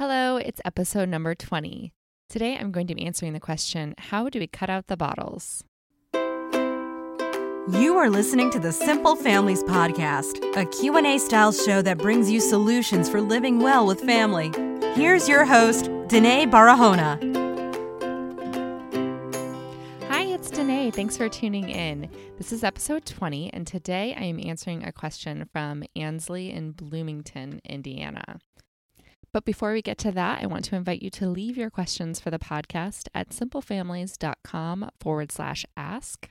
Hello, it's episode number 20. Today I'm going to be answering the question How do we cut out the bottles? You are listening to the Simple Families podcast, a Q&A style show that brings you solutions for living well with family. Here's your host, Denaye Barahona. Hi, it's Denaye. Thanks for tuning in. This is episode 20, and today I am answering a question from Ansley in Bloomington, Indiana. But before we get to that, I want to invite you to leave your questions for the podcast at simplefamilies.com forward slash ask.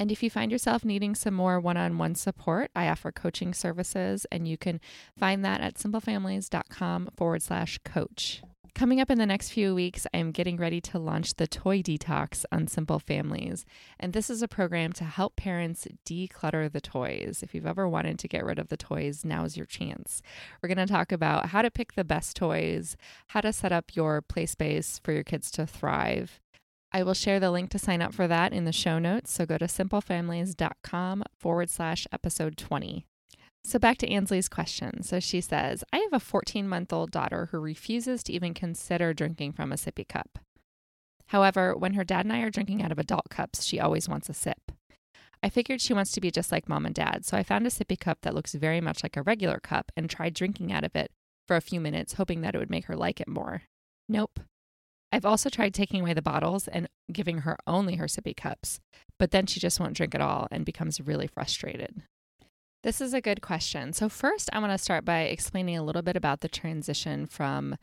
And if you find yourself needing some more one on one support, I offer coaching services, and you can find that at simplefamilies.com forward slash coach. Coming up in the next few weeks, I am getting ready to launch the Toy Detox on Simple Families. And this is a program to help parents declutter the toys. If you've ever wanted to get rid of the toys, now's your chance. We're going to talk about how to pick the best toys, how to set up your play space for your kids to thrive. I will share the link to sign up for that in the show notes. So go to simplefamilies.com forward slash episode 20. So back to Ansley's question. So she says, I have a 14 month old daughter who refuses to even consider drinking from a sippy cup. However, when her dad and I are drinking out of adult cups, she always wants a sip. I figured she wants to be just like mom and dad, so I found a sippy cup that looks very much like a regular cup and tried drinking out of it for a few minutes, hoping that it would make her like it more. Nope. I've also tried taking away the bottles and giving her only her sippy cups, but then she just won't drink at all and becomes really frustrated. This is a good question. So, first, I want to start by explaining a little bit about the transition from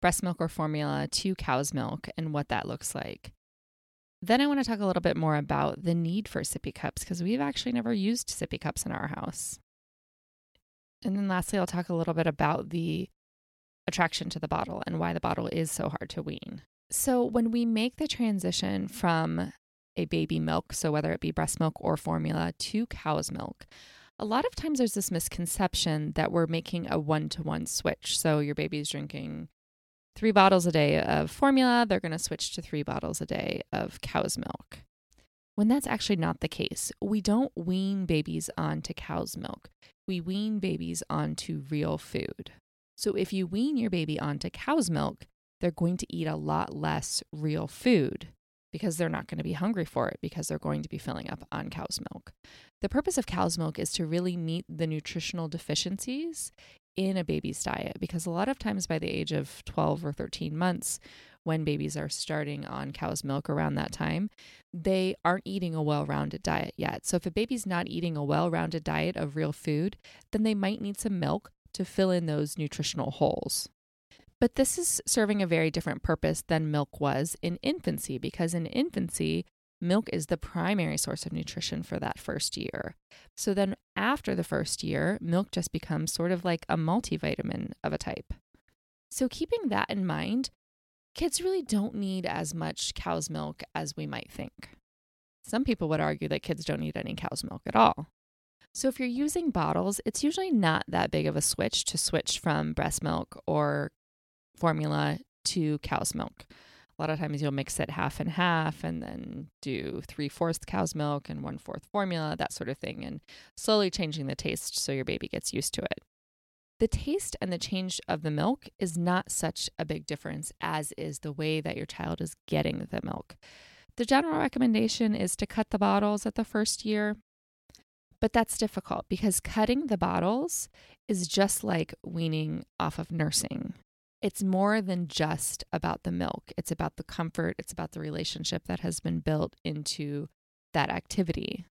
breast milk or formula to cow's milk and what that looks like. Then, I want to talk a little bit more about the need for sippy cups because we've actually never used sippy cups in our house. And then, lastly, I'll talk a little bit about the attraction to the bottle and why the bottle is so hard to wean. So, when we make the transition from a baby milk, so whether it be breast milk or formula, to cow's milk, a lot of times there's this misconception that we're making a one to one switch. So your baby's drinking three bottles a day of formula, they're going to switch to three bottles a day of cow's milk. When that's actually not the case, we don't wean babies onto cow's milk. We wean babies onto real food. So if you wean your baby onto cow's milk, they're going to eat a lot less real food because they're not going to be hungry for it because they're going to be filling up on cow's milk. The purpose of cow's milk is to really meet the nutritional deficiencies in a baby's diet because a lot of times by the age of 12 or 13 months, when babies are starting on cow's milk around that time, they aren't eating a well rounded diet yet. So, if a baby's not eating a well rounded diet of real food, then they might need some milk to fill in those nutritional holes. But this is serving a very different purpose than milk was in infancy because in infancy, milk is the primary source of nutrition for that first year. So then after the first year, milk just becomes sort of like a multivitamin of a type. So keeping that in mind, kids really don't need as much cow's milk as we might think. Some people would argue that kids don't need any cow's milk at all. So if you're using bottles, it's usually not that big of a switch to switch from breast milk or formula to cow's milk. A lot of times you'll mix it half and half and then do three fourths cow's milk and one fourth formula, that sort of thing, and slowly changing the taste so your baby gets used to it. The taste and the change of the milk is not such a big difference as is the way that your child is getting the milk. The general recommendation is to cut the bottles at the first year, but that's difficult because cutting the bottles is just like weaning off of nursing it's more than just about the milk. It's about the comfort, it's about the relationship that has been built into that activity.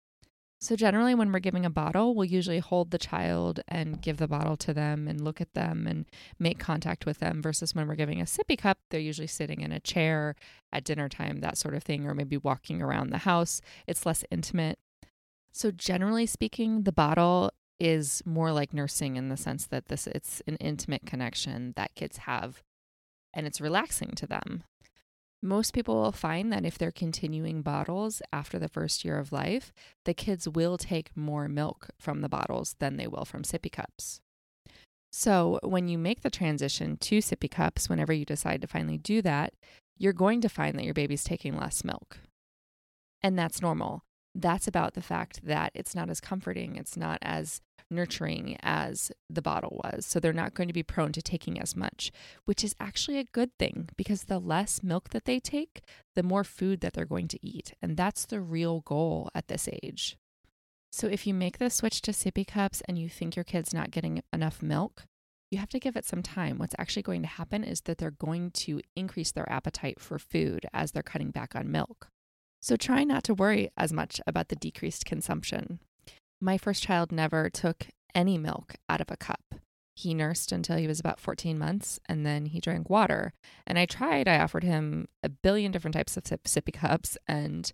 So, generally, when we're giving a bottle, we'll usually hold the child and give the bottle to them and look at them and make contact with them. Versus when we're giving a sippy cup, they're usually sitting in a chair at dinner time, that sort of thing, or maybe walking around the house. It's less intimate. So, generally speaking, the bottle is more like nursing in the sense that this it's an intimate connection that kids have and it's relaxing to them. Most people will find that if they're continuing bottles after the first year of life, the kids will take more milk from the bottles than they will from sippy cups. So, when you make the transition to sippy cups, whenever you decide to finally do that, you're going to find that your baby's taking less milk. And that's normal that's about the fact that it's not as comforting, it's not as nurturing as the bottle was. So they're not going to be prone to taking as much, which is actually a good thing because the less milk that they take, the more food that they're going to eat. And that's the real goal at this age. So if you make the switch to sippy cups and you think your kid's not getting enough milk, you have to give it some time. What's actually going to happen is that they're going to increase their appetite for food as they're cutting back on milk. So try not to worry as much about the decreased consumption. My first child never took any milk out of a cup. He nursed until he was about 14 months and then he drank water. And I tried, I offered him a billion different types of sip- sippy cups and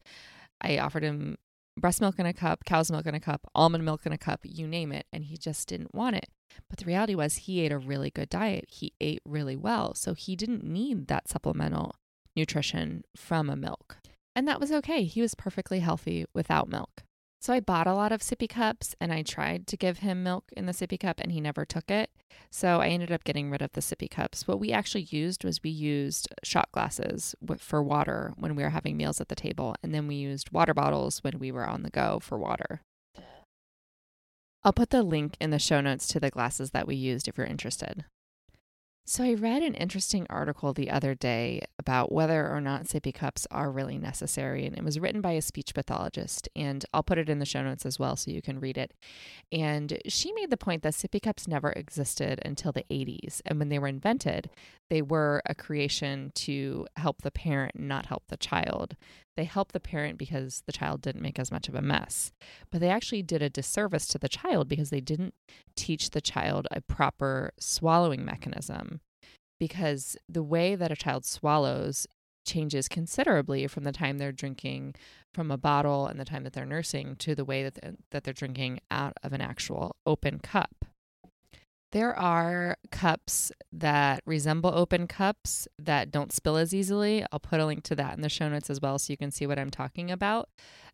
I offered him breast milk in a cup, cow's milk in a cup, almond milk in a cup, you name it, and he just didn't want it. But the reality was he ate a really good diet. He ate really well, so he didn't need that supplemental nutrition from a milk. And that was okay. He was perfectly healthy without milk. So I bought a lot of sippy cups and I tried to give him milk in the sippy cup and he never took it. So I ended up getting rid of the sippy cups. What we actually used was we used shot glasses for water when we were having meals at the table. And then we used water bottles when we were on the go for water. I'll put the link in the show notes to the glasses that we used if you're interested. So, I read an interesting article the other day about whether or not sippy cups are really necessary, and it was written by a speech pathologist. And I'll put it in the show notes as well so you can read it. And she made the point that sippy cups never existed until the 80s. And when they were invented, they were a creation to help the parent, not help the child. They help the parent because the child didn't make as much of a mess. But they actually did a disservice to the child because they didn't teach the child a proper swallowing mechanism. Because the way that a child swallows changes considerably from the time they're drinking from a bottle and the time that they're nursing to the way that they're, that they're drinking out of an actual open cup. There are cups that resemble open cups that don't spill as easily. I'll put a link to that in the show notes as well so you can see what I'm talking about.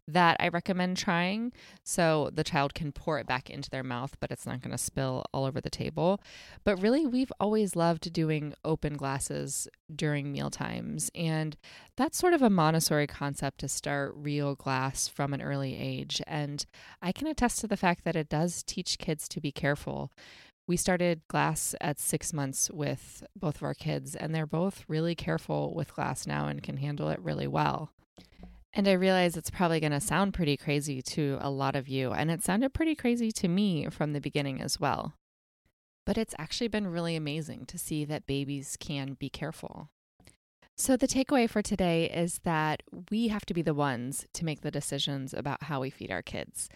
That I recommend trying so the child can pour it back into their mouth, but it's not going to spill all over the table. But really, we've always loved doing open glasses during meal times. And that's sort of a Montessori concept to start real glass from an early age. And I can attest to the fact that it does teach kids to be careful we started glass at six months with both of our kids, and they're both really careful with glass now and can handle it really well. And I realize it's probably going to sound pretty crazy to a lot of you, and it sounded pretty crazy to me from the beginning as well. But it's actually been really amazing to see that babies can be careful. So, the takeaway for today is that we have to be the ones to make the decisions about how we feed our kids.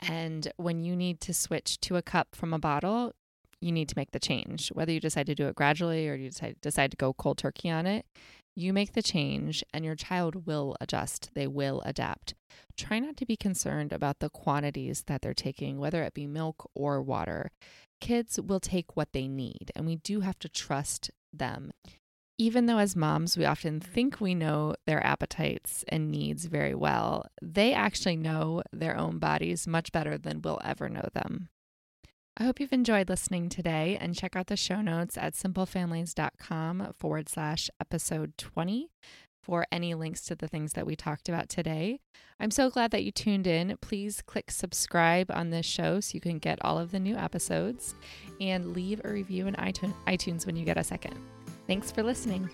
And when you need to switch to a cup from a bottle, you need to make the change. Whether you decide to do it gradually or you decide, decide to go cold turkey on it, you make the change and your child will adjust. They will adapt. Try not to be concerned about the quantities that they're taking, whether it be milk or water. Kids will take what they need, and we do have to trust them. Even though, as moms, we often think we know their appetites and needs very well, they actually know their own bodies much better than we'll ever know them. I hope you've enjoyed listening today and check out the show notes at simplefamilies.com forward slash episode 20 for any links to the things that we talked about today. I'm so glad that you tuned in. Please click subscribe on this show so you can get all of the new episodes and leave a review in iTunes when you get a second. Thanks for listening.